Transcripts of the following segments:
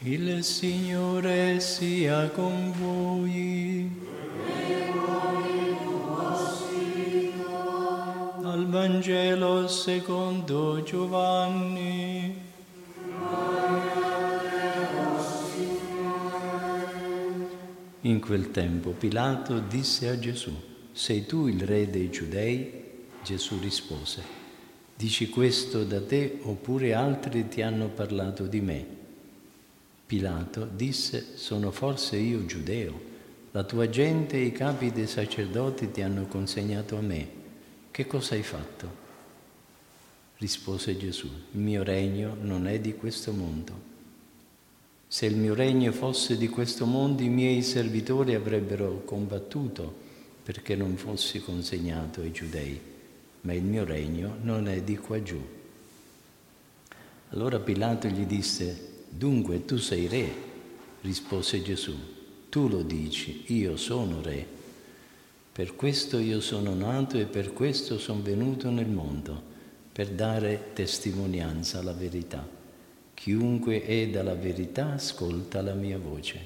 Il Signore sia con voi. Dal Vangelo secondo Giovanni. In quel tempo Pilato disse a Gesù, sei tu il re dei giudei? Gesù rispose, dici questo da te oppure altri ti hanno parlato di me? Pilato disse, sono forse io giudeo? La tua gente e i capi dei sacerdoti ti hanno consegnato a me. Che cosa hai fatto? Rispose Gesù, il mio regno non è di questo mondo. Se il mio regno fosse di questo mondo, i miei servitori avrebbero combattuto perché non fossi consegnato ai giudei, ma il mio regno non è di qua giù. Allora Pilato gli disse, dunque tu sei re, rispose Gesù, tu lo dici, io sono re. Per questo io sono nato e per questo sono venuto nel mondo, per dare testimonianza alla verità. Chiunque è dalla verità ascolta la mia voce.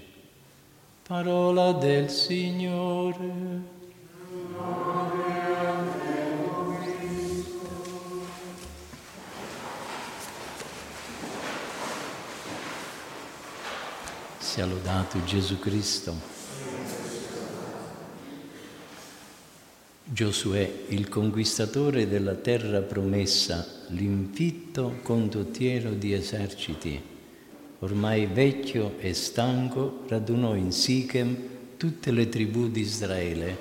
Parola del Signore. Sia lodato Gesù Cristo. Giosuè, il conquistatore della terra promessa, l'infitto condottiero di eserciti, ormai vecchio e stanco, radunò in Sichem tutte le tribù di Israele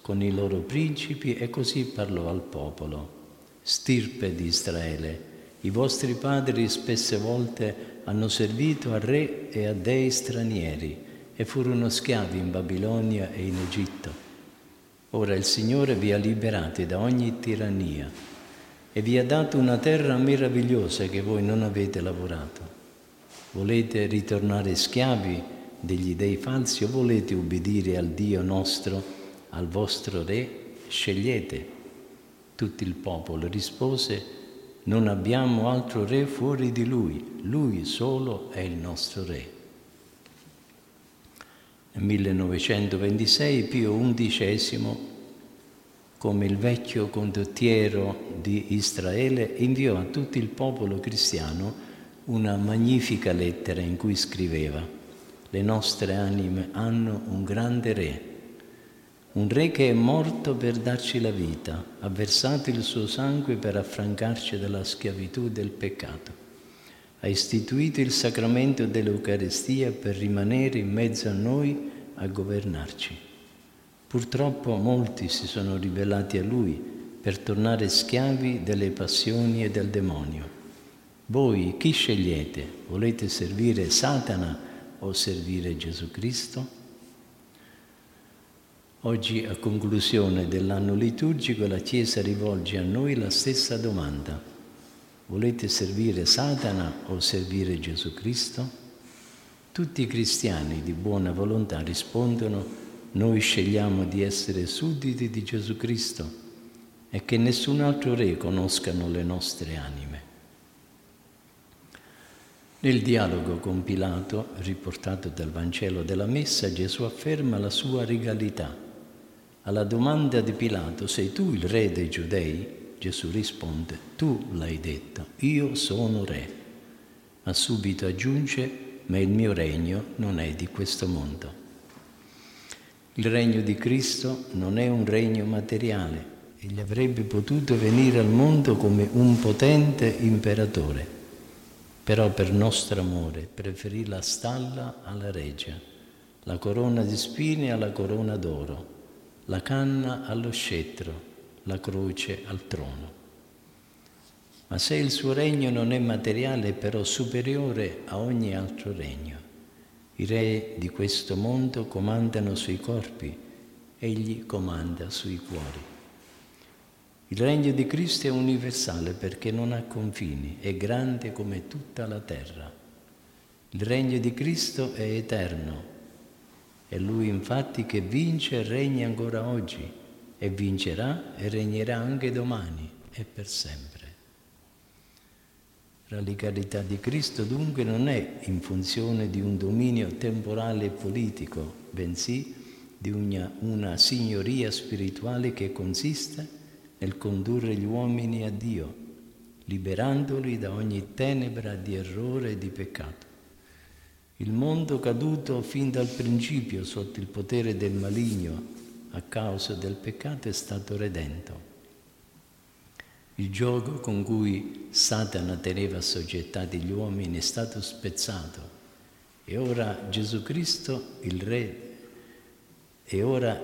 con i loro principi e così parlò al popolo. Stirpe di Israele, i vostri padri spesse volte hanno servito a re e a dei stranieri e furono schiavi in Babilonia e in Egitto. Ora il Signore vi ha liberati da ogni tirannia e vi ha dato una terra meravigliosa che voi non avete lavorato. Volete ritornare schiavi degli dei falsi o volete ubbidire al Dio nostro, al vostro Re? Scegliete. Tutto il popolo rispose, non abbiamo altro Re fuori di Lui, Lui solo è il nostro Re. Nel 1926 Pio XI, come il vecchio condottiero di Israele, inviò a tutto il popolo cristiano una magnifica lettera in cui scriveva le nostre anime hanno un grande re, un re che è morto per darci la vita, ha versato il suo sangue per affrancarci dalla schiavitù del peccato ha istituito il sacramento dell'Eucaristia per rimanere in mezzo a noi a governarci. Purtroppo molti si sono ribellati a lui per tornare schiavi delle passioni e del demonio. Voi chi scegliete? Volete servire Satana o servire Gesù Cristo? Oggi, a conclusione dell'anno liturgico, la Chiesa rivolge a noi la stessa domanda. Volete servire Satana o servire Gesù Cristo? Tutti i cristiani di buona volontà rispondono noi scegliamo di essere sudditi di Gesù Cristo e che nessun altro re conoscano le nostre anime. Nel dialogo con Pilato, riportato dal Vangelo della Messa, Gesù afferma la sua regalità. Alla domanda di Pilato, sei tu il re dei giudei? Gesù risponde, tu l'hai detto, io sono re. Ma subito aggiunge, ma il mio regno non è di questo mondo. Il regno di Cristo non è un regno materiale, egli avrebbe potuto venire al mondo come un potente imperatore, però per nostro amore preferì la stalla alla regia, la corona di spine alla corona d'oro, la canna allo scettro, la croce al trono. Ma se il suo regno non è materiale, è però superiore a ogni altro regno. I re di questo mondo comandano sui corpi, egli comanda sui cuori. Il regno di Cristo è universale perché non ha confini, è grande come tutta la terra. Il regno di Cristo è eterno, è Lui infatti che vince e regna ancora oggi e vincerà e regnerà anche domani e per sempre. La legalità di Cristo dunque non è in funzione di un dominio temporale e politico, bensì di una, una signoria spirituale che consiste nel condurre gli uomini a Dio, liberandoli da ogni tenebra di errore e di peccato. Il mondo caduto fin dal principio sotto il potere del maligno a causa del peccato è stato redento. Il gioco con cui Satana teneva assoggettati gli uomini è stato spezzato e ora Gesù Cristo, il Re, e ora,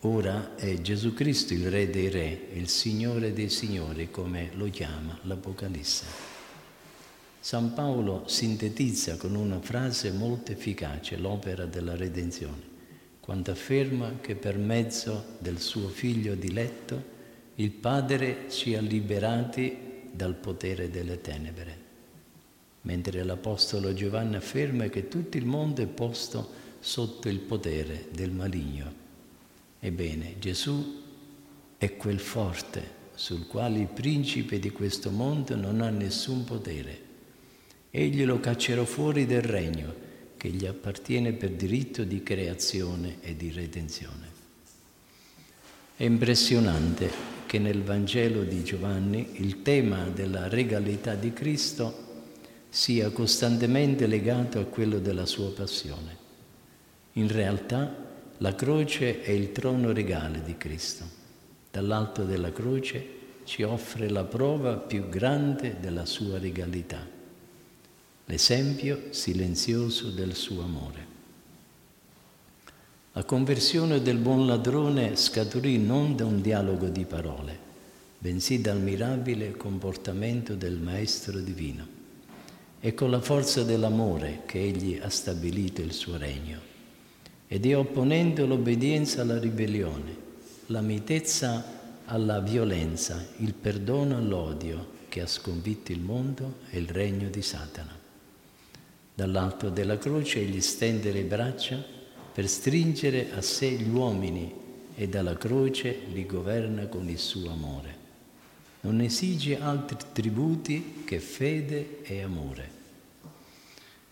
ora è Gesù Cristo il Re dei Re, il Signore dei Signori, come lo chiama l'Apocalisse. San Paolo sintetizza con una frase molto efficace l'opera della redenzione, quando afferma che per mezzo del suo figlio diletto il Padre ci ha liberati dal potere delle tenebre, mentre l'Apostolo Giovanni afferma che tutto il mondo è posto sotto il potere del maligno. Ebbene, Gesù è quel forte sul quale il principe di questo mondo non ha nessun potere. Egli lo caccerò fuori del regno che gli appartiene per diritto di creazione e di redenzione. È impressionante che nel Vangelo di Giovanni il tema della regalità di Cristo sia costantemente legato a quello della sua passione. In realtà la croce è il trono regale di Cristo. Dall'alto della croce ci offre la prova più grande della sua regalità, l'esempio silenzioso del suo amore. La conversione del buon ladrone scaturì non da un dialogo di parole, bensì dal mirabile comportamento del Maestro divino. È con la forza dell'amore che egli ha stabilito il suo regno ed è opponendo l'obbedienza alla ribellione, la mitezza alla violenza, il perdono all'odio che ha sconfitto il mondo e il regno di Satana. Dall'alto della croce egli stende le braccia per stringere a sé gli uomini e dalla croce li governa con il suo amore. Non esige altri tributi che fede e amore.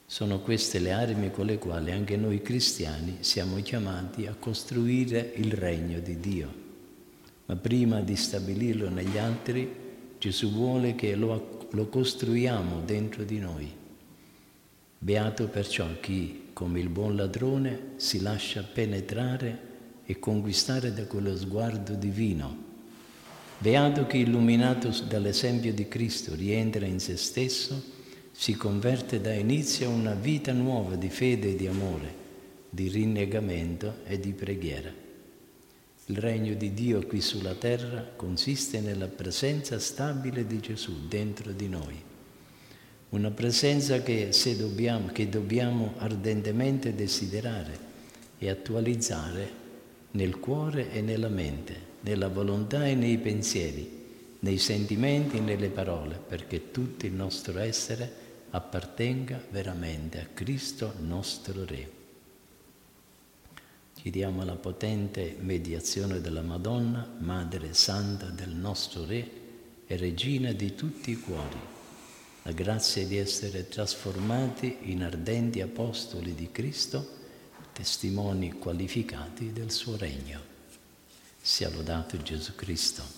Sono queste le armi con le quali anche noi cristiani siamo chiamati a costruire il regno di Dio. Ma prima di stabilirlo negli altri, Gesù vuole che lo, lo costruiamo dentro di noi. Beato perciò chi, come il buon ladrone, si lascia penetrare e conquistare da quello sguardo divino. Beato chi, illuminato dall'esempio di Cristo, rientra in se stesso si converte da inizio a una vita nuova di fede e di amore, di rinnegamento e di preghiera. Il regno di Dio qui sulla terra consiste nella presenza stabile di Gesù dentro di noi. Una presenza che, dobbiamo, che dobbiamo ardentemente desiderare e attualizzare nel cuore e nella mente, nella volontà e nei pensieri, nei sentimenti e nelle parole, perché tutto il nostro essere appartenga veramente a Cristo nostro Re. Chiediamo la potente mediazione della Madonna, Madre Santa del nostro Re e Regina di tutti i cuori, la grazia di essere trasformati in ardenti apostoli di Cristo, testimoni qualificati del suo regno. Sia lodato Gesù Cristo.